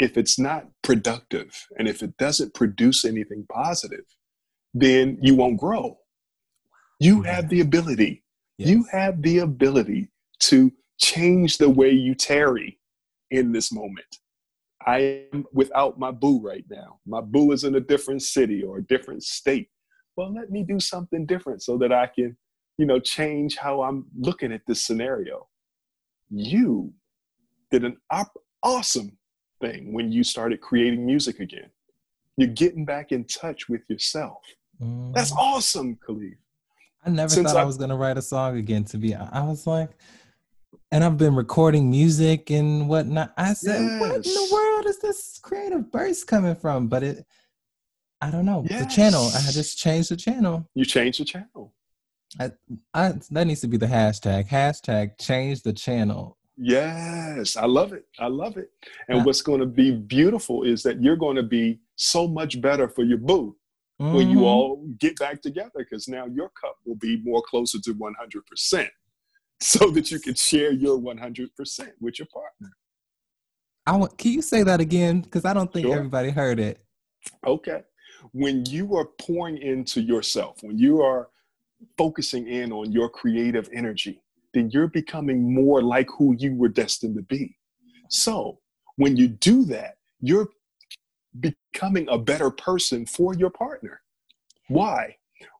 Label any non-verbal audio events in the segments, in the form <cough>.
if it's not productive and if it doesn't produce anything positive, then you won't grow. You have the ability, yes. you have the ability to change the way you tarry in this moment. I am without my boo right now. My boo is in a different city or a different state. Well, let me do something different so that I can, you know, change how I'm looking at this scenario. You did an op- awesome thing when you started creating music again. You're getting back in touch with yourself. Mm. That's awesome, Kaleaf. I never Since thought I, I was gonna write a song again. To be, I was like, and I've been recording music and whatnot. I said, yes. what in the world is this creative burst coming from? But it, I don't know. Yes. The channel. I just changed the channel. You changed the channel. I, I, that needs to be the hashtag. Hashtag change the channel. Yes, I love it. I love it. And yeah. what's going to be beautiful is that you're going to be so much better for your boo mm-hmm. when you mm-hmm. all get back together because now your cup will be more closer to 100% <laughs> so that you can share your 100% with your partner. I want, can you say that again? Because I don't think sure. everybody heard it. Okay. When you are pouring into yourself, when you are focusing in on your creative energy, then you're becoming more like who you were destined to be. So when you do that, you're becoming a better person for your partner. Why?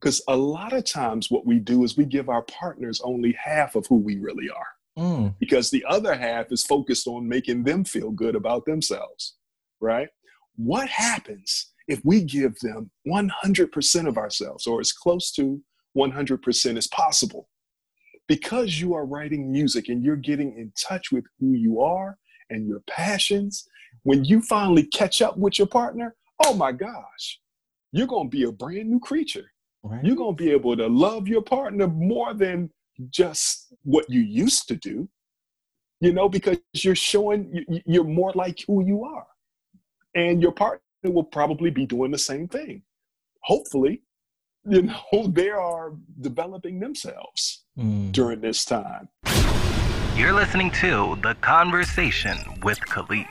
Because a lot of times what we do is we give our partners only half of who we really are. Mm. Because the other half is focused on making them feel good about themselves, right? What happens if we give them 100% of ourselves or as close to 100% as possible? Because you are writing music and you're getting in touch with who you are and your passions, when you finally catch up with your partner, oh my gosh, you're going to be a brand new creature. Right. You're going to be able to love your partner more than just what you used to do, you know, because you're showing you're more like who you are. And your partner will probably be doing the same thing. Hopefully, you know, <laughs> they are developing themselves mm. during this time. You're listening to The Konversation with Kaleaf.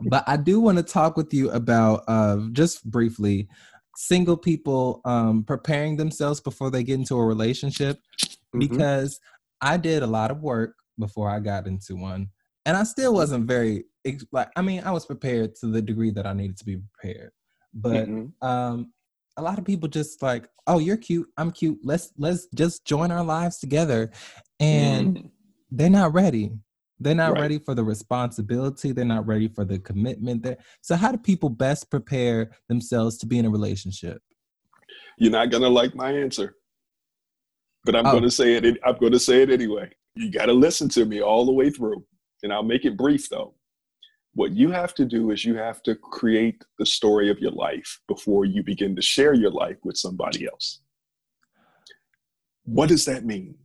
But I do want to talk with you about uh, just briefly single people um, preparing themselves before they get into a relationship mm-hmm. because I did a lot of work before I got into one, and I still wasn't very like. I mean, I was prepared to the degree that I needed to be prepared, but mm-hmm. um, a lot of people just like, oh, you're cute, I'm cute. Let's let's just join our lives together, and mm-hmm. they're not ready. They're not right. ready for the responsibility. They're not ready for the commitment. There. So, how do people best prepare themselves to be in a relationship? You're not gonna like my answer, but I'm oh. gonna say it. I'm gonna say it anyway. You got to listen to me all the way through, and I'll make it brief though. What you have to do is you have to create the story of your life before you begin to share your life with somebody else. What does that mean?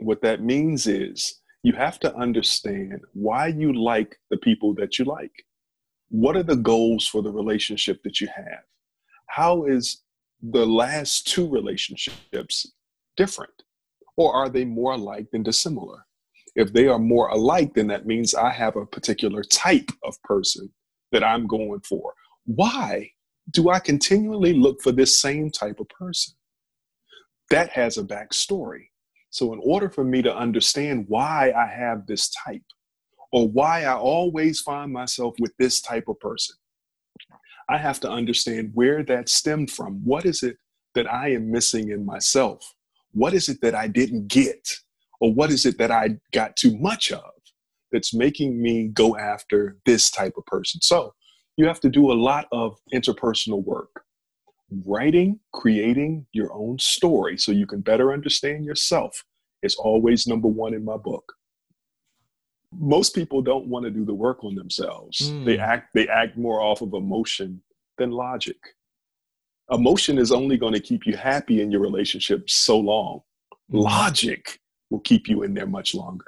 What that means is you have to understand why you like the people that you like. What are the goals for the relationship that you have? How is the last two relationships different? Or are they more alike than dissimilar? If they are more alike, then that means I have a particular type of person that I'm going for. Why do I continually look for this same type of person? That has a backstory. So, in order for me to understand why I have this type or why I always find myself with this type of person, I have to understand where that stemmed from. What is it that I am missing in myself? What is it that I didn't get? Or what is it that I got too much of that's making me go after this type of person? So, you have to do a lot of interpersonal work writing, creating your own story so you can better understand yourself is always number one in my book. Most people don't want to do the work on themselves. Mm. They act they act more off of emotion than logic. Emotion is only going to keep you happy in your relationship so long. Mm. Logic will keep you in there much longer.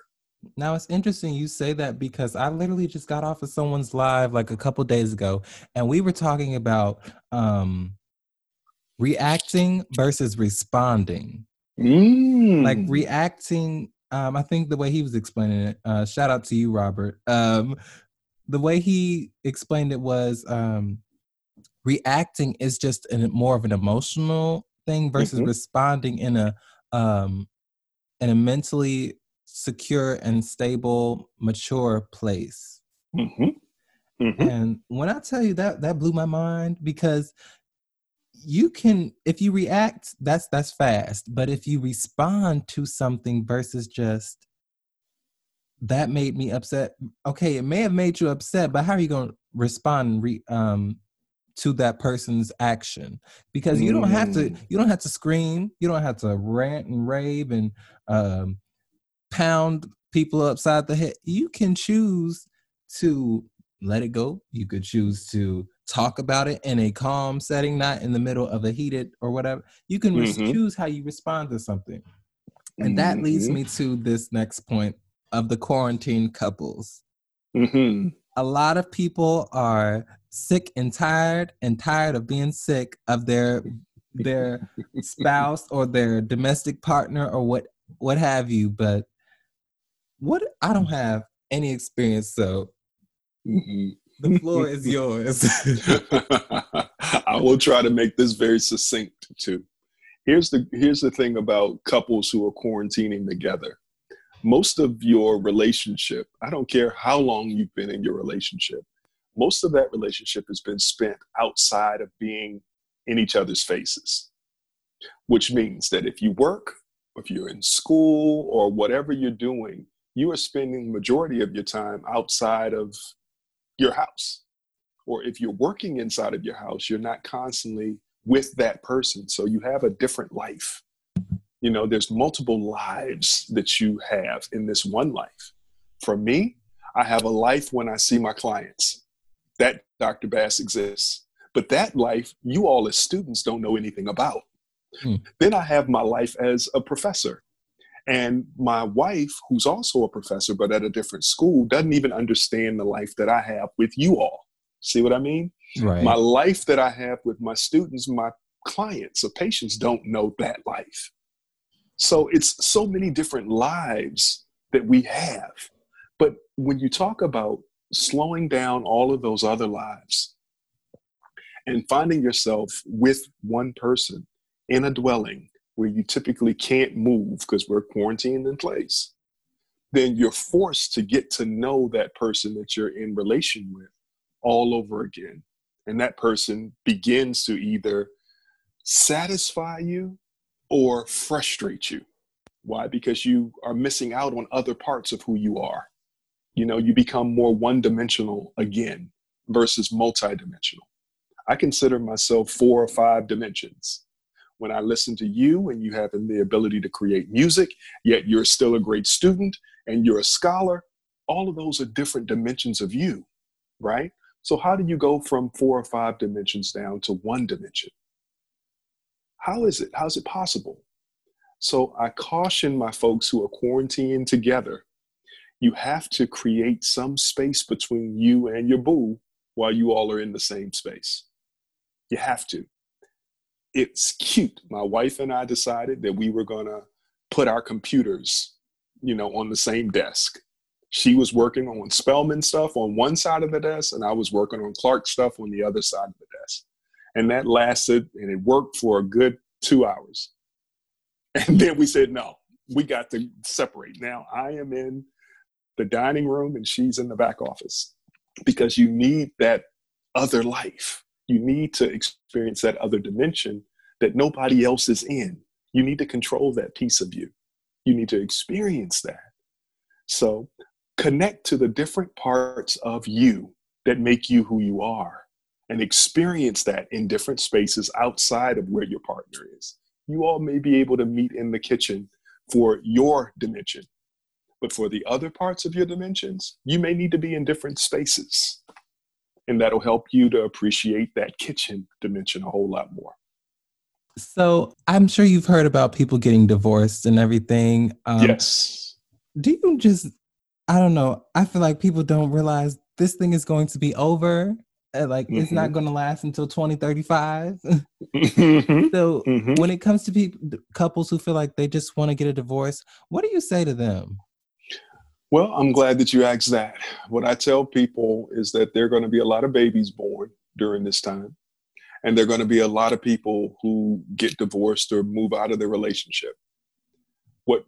Now it's interesting you say that because I literally just got off of someone's live like a couple days ago, and we were talking about um, reacting versus responding. Mm. Like reacting, um, I think the way he was explaining it, uh, shout out to you, Robert. Um, the way he explained it was um, reacting is just an, more of an emotional thing versus Mhm. responding in a um, in a mentally secure and stable, mature place. hmm hmm And when I tell you that, that blew my mind because you can, if you react, that's that's fast. But if you respond to something versus just that made me upset. Okay, it may have made you upset, but how are you going to respond re, um, to that person's action? Because you don't have to. Mm. You don't have to scream. You don't have to rant and rave and um, pound people upside the head. You can choose to let it go. You could choose to talk about it in a calm setting, not in the middle of a heated or whatever. You can Mhm. choose how you respond to something. And that leads Mhm. me to this next point of the quarantine couples. hmm A lot of people are sick and tired and tired of being sick of their their spouse or their domestic partner or what what have you but what I don't have any experience so hmm the floor is <laughs> yours. I will try to make this very succinct too. Here's the here's the thing about couples who are quarantining together. Most of your relationship, I don't care how long you've been in your relationship, most of that relationship has been spent outside of being in each other's faces. Which means that if you work, if you're in school or whatever you're doing, you are spending majority of your time outside of your house or if you're working inside of your house you're not constantly with that person so you have a different life you know there's multiple lives that you have in this one life for me i have a life when i see my clients that dr bass exists but that life you all as students don't know anything about Hmm. then i have my life as a professor and my wife, who's also a professor but at a different school, doesn't even understand the life that I have with you all. See what I mean? right. My life that I have with my students, my clients or patients don't know that life. So it's so many different lives that we have. But when you talk about slowing down all of those other lives and finding yourself with one person in a dwelling where you typically can't move because we're quarantined in place, then you're forced to get to know that person that you're in relation with all over again. And that person begins to either satisfy you or frustrate you. Why? Because you are missing out on other parts of who you are. You know, you become more one dimensional again versus multidimensional. I consider myself four or five dimensions. When I listen to you and you have the ability to create music, yet you're still a great student and you're a scholar, all of those are different dimensions of you, right? So, how do you go from four or five dimensions down to one dimension? How is it? How is it possible? So, I caution my folks who are quarantined together you have to create some space between you and your boo while you all are in the same space. You have to. It's cute. My wife and I decided that we were going to put our computers, you know, on the same desk. She was working on Spelman stuff on one side of the desk, and I was working on Clark stuff on the other side of the desk. And that lasted, and it worked for a good two hours. And then we said, no, we got to separate. Now I am in the dining room and she's in the back office because you need that other life. You need to experience that other dimension that nobody else is in. You need to control that piece of you. You need to experience that. So connect to the different parts of you that make you who you are and experience that in different spaces outside of where your partner is. You all may be able to meet in the kitchen for your dimension, but for the other parts of your dimensions, you may need to be in different spaces. And that'll help you to appreciate that kitchen dimension a whole lot more. So I'm sure you've heard about people getting divorced and everything. Um, yes. Do you just, I don't know, I feel like people don't realize this thing is going to be over. Uh, Like it's not going to last until 2035. Mhm. <laughs> so Mhm. when it comes to people, couples who feel like they just want to get a divorce, what do you say to them? Well, I'm glad that you asked that. What I tell people is that there are going to be a lot of babies born during this time, and there are going to be a lot of people who get divorced or move out of their relationship. What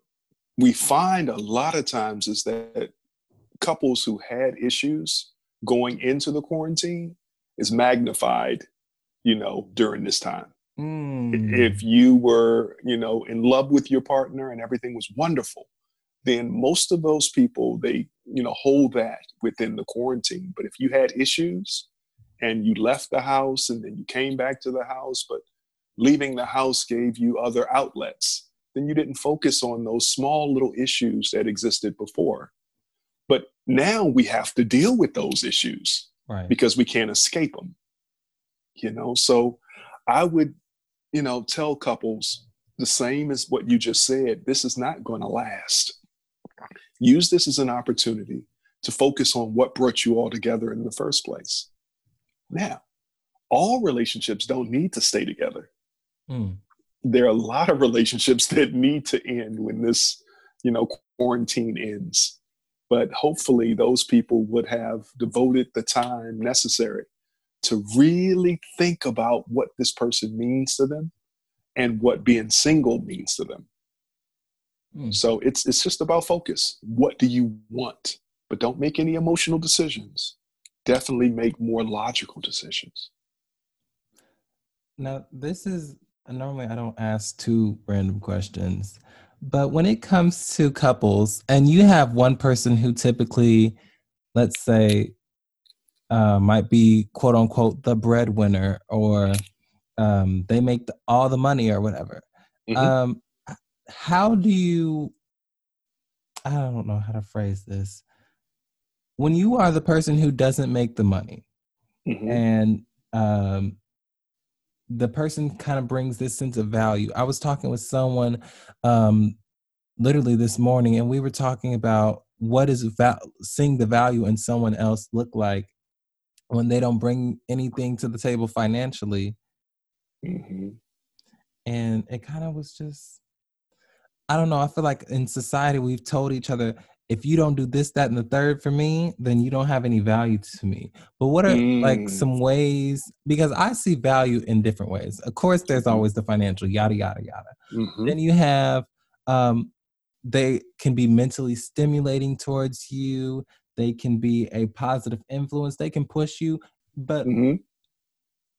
we find a lot of times is that couples who had issues going into the quarantine is magnified, you know, during this time. Mm. If you were, you know, in love with your partner and everything was wonderful, then most of those people they you know hold that within the quarantine but if you had issues and you left the house and then you came back to the house but leaving the house gave you other outlets then you didn't focus on those small little issues that existed before now we have to deal with those issues right because we can't escape them you know so i would you know tell couples the same as what you just said this is not going to last use this as an opportunity to focus on what brought you all together in the first place. Now, all relationships don't need to stay together. Mm. There are a lot of relationships that need to end when this, you know, quarantine ends. But hopefully those people would have devoted the time necessary to really think about what this person means to them and what being single means to them. Mm. So it's it's just about focus. What do you want? But don't make any emotional decisions. Definitely make more logical decisions. Now, this is normally I don't ask two random questions, but when it comes to couples, and you have one person who typically, let's say, uh, might be quote unquote the breadwinner, or um, they make the, all the money or whatever. Mhm. Um, how do you? I don't know how to phrase this. When you are the person who doesn't make the money, Mhm. and um, the person kind of brings this sense of value. I was talking with someone um, literally this morning, and we were talking about what does val- seeing the value in someone else look like when they don't bring anything to the table financially, Mhm. and it kind of was just. I don't know. I feel like in society we've told each other if you don't do this, that, and the third for me, then you don't have any value to me. But what are like Mm. some ways? Because I see value in different ways. Of course, there's always the financial, yada yada yada. Mhm. Then you have um, they can be mentally stimulating towards you. They can be a positive influence. They can push you. But mm-hmm.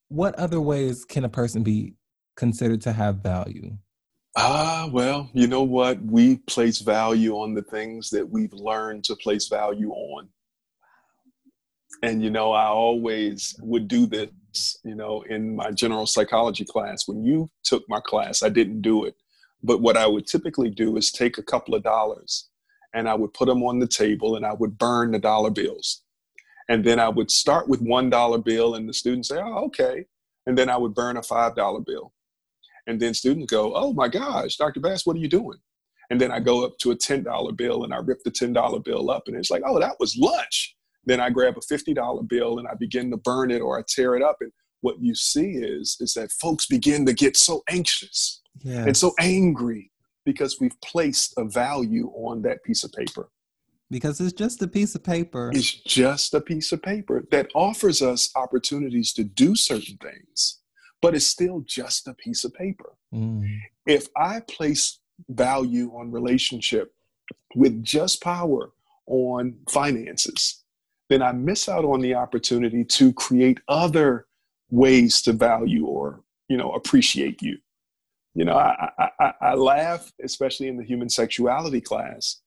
what other ways can a person be considered to have value? Ah, well, you know what? We place value on the things that we've learned to place value on. And, you know, I always would do this, you know, in my general psychology class. When you took my class, I didn't do it. But what I would typically do is take a couple of dollars and I would put them on the table and I would burn the dollar bills. And then I would start with one dollar bill and the students say, oh, okay. And then I would burn a five dollar bill. And then students go, oh my gosh, Dr. Bass, what are you doing? And then I go up to a $10 bill and I rip the $10 bill up and it's like, oh, that was lunch. Then I grab a $50 bill and I begin to burn it or I tear it up. And what you see is, is that folks begin to get so anxious Yeah. and so angry because we've placed a value on that piece of paper. because it's just a piece of paper. It's just a piece of paper that offers us opportunities to do certain things, but it's still just a piece of paper. Mm. if I place value on relationship with just power on finances, then I miss out on the opportunity to create other ways to value or you know appreciate you. You know, I, I, I, I laugh, especially in the human sexuality class,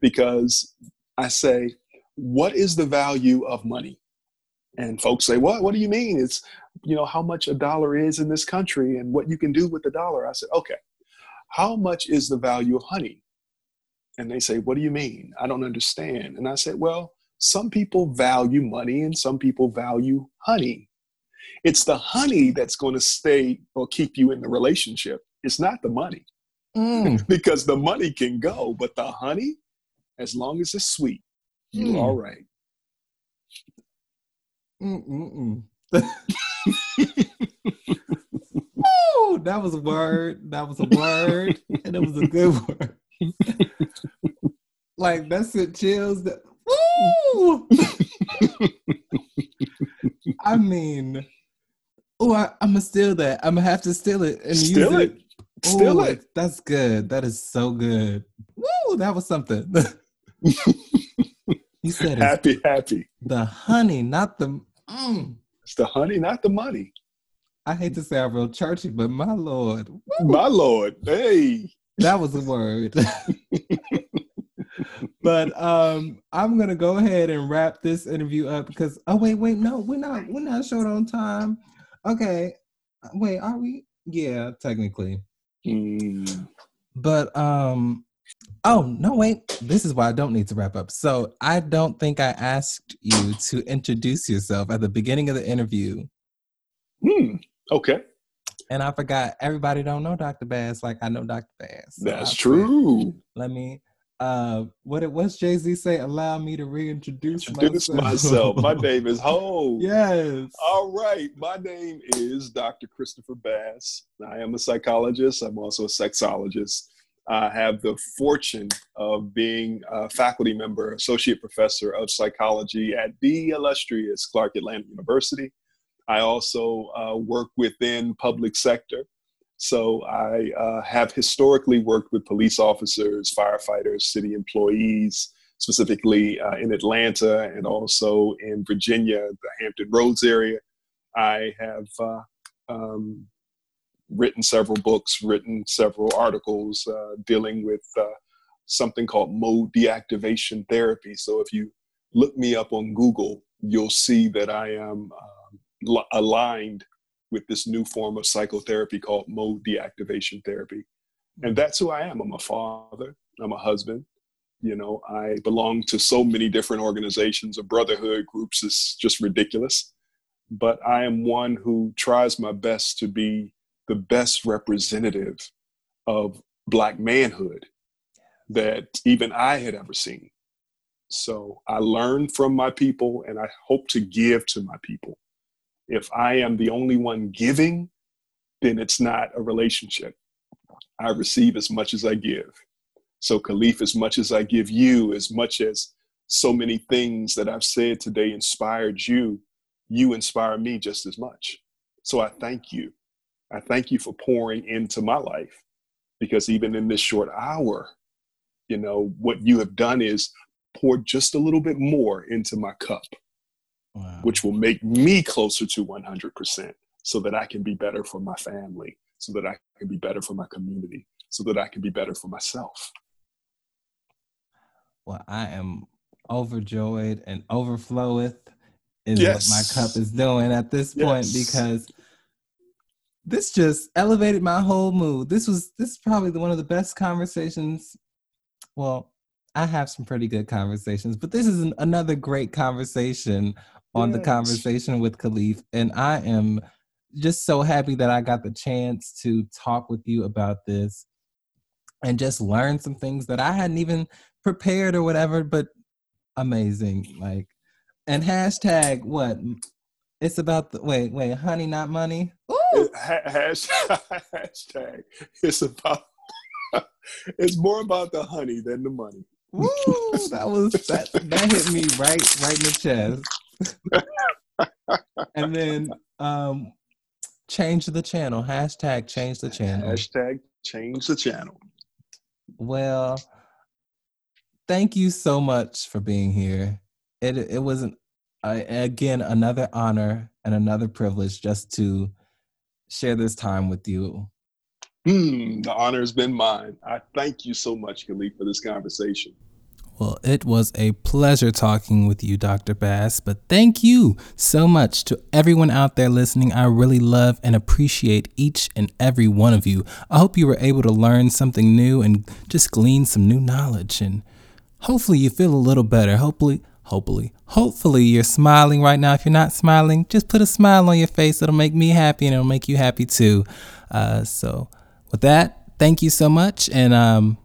because I say, "What is the value of money?" And folks say, "What? What do you mean? It's you know how much a dollar is in this country and what you can do with the dollar." I said, "Okay, how much is the value of honey?" And they say, "What do you mean? I don't understand." And I said, "Well, some people value money and some people value honey. It's the honey that's going to stay or keep you in the relationship. It's not the money Mm. <laughs> because the money can go, but the honey, as long as it's sweet, you're Mm. all right." Mm-mm-mm. Woo! That was a word. That was a word, and it was a good word. like that's it chills. That, woo! I mean, oh, I, am gonna steal that. I'm gonna have to steal it and steal use it. it. Steal Ooh, it. That's good. That is so good. Woo! That was something. <laughs> you said, "Happy, happy." The honey, not the. Mm. It's the honey, not the money. I hate to say I'm real churchy, but my lord, Woo! my lord, hey, that was a word. but um, I'm gonna go ahead and wrap this interview up because oh wait, wait, no, we're not we're not short on time. Okay, wait, are we? Yeah, technically. Mm. But um, oh no, wait, this is why I don't need to wrap up. So I don't think I asked you to introduce yourself at the beginning of the interview. Hmm. Okay. And I forgot everybody don't know Dr. Bass like I know Dr. Bass. So That's true. Let me uh, what it was Jay Z say? Allow me to reintroduce Introduce myself. myself. My <laughs> name is Ho. Yes. All right. My name is Dr. Christopher Bass. I am a psychologist. I'm also a sexologist. I have the fortune of being a faculty member, associate professor of psychology at the illustrious Clark Atlanta University. I also uh, work within public sector. So I uh, have historically worked with police officers, firefighters, city employees, specifically uh, in Atlanta and also in Virginia, the Hampton Roads area. I have uh, um, written several books, written several articles uh, dealing with uh, something called mode deactivation therapy. So if you look me up on Google, you'll see that I am um, aligned with this new form of psychotherapy called mode deactivation therapy. And that's who I am. I'm a father, I'm a husband. You know, I belong to so many different organizations or brotherhood groups, it's just ridiculous. But I am one who tries my best to be the best representative of Black manhood that even I had ever seen. So I learn from my people and I hope to give to my people. If I am the only one giving, then it's not a relationship. I receive as much as I give. So, Kaleaf, as much as I give you, as much as so many things that I've said today inspired you, you inspire me just as much. So, I thank you. I thank you for pouring into my life because even in this short hour, you know, what you have done is poured just a little bit more into my cup wow. which will make me closer to 100% so that I can be better for my family, so that I can be better for my community, so that I can be better for myself. Well, I am overjoyed and overfloweth is yes. what my cup is doing at this point because this just elevated my whole mood. This was this is probably the, one of the best conversations. Well, I have some pretty good conversations, but this is an, another great conversation on yes. the Konversation with Kaleaf. And I am just so happy that I got the chance to talk with you about this and just learn some things that I hadn't even prepared or whatever, but amazing. Like, and hashtag what? It's about the wait, wait, honey, not money. <laughs> Hashtag, hashtag. It's about. <laughs> it's more about the honey than the money. Woo! That was that. That hit me right, right in the chest. and then um, change the channel. Hashtag change the channel. Hashtag change the channel. Well, thank you so much for being here. It it was an, uh, again another honor and another privilege just to share this time with you. Hmm, the honor has been mine. I thank you so much, Kaleaf, for this conversation. Well, it was a pleasure talking with you, Dr. Bass. But thank you so much to everyone out there listening. I really love and appreciate each and every one of you. I hope you were able to learn something new and just glean some new knowledge. And hopefully, you feel a little better. Hopefully, hopefully, hopefully, you're smiling right now. If you're not smiling, just put a smile on your face. It'll make me happy and it'll make you happy too. Uh, so, with that, thank you so much. And, um,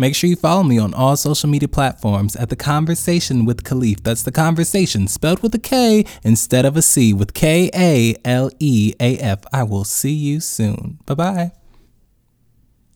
Make sure you follow me on all social media platforms at The Konversation with Kaleaf. That's The Konversation, spelled with a K instead of a C, with K A L E A F. I will see you soon. Bye bye.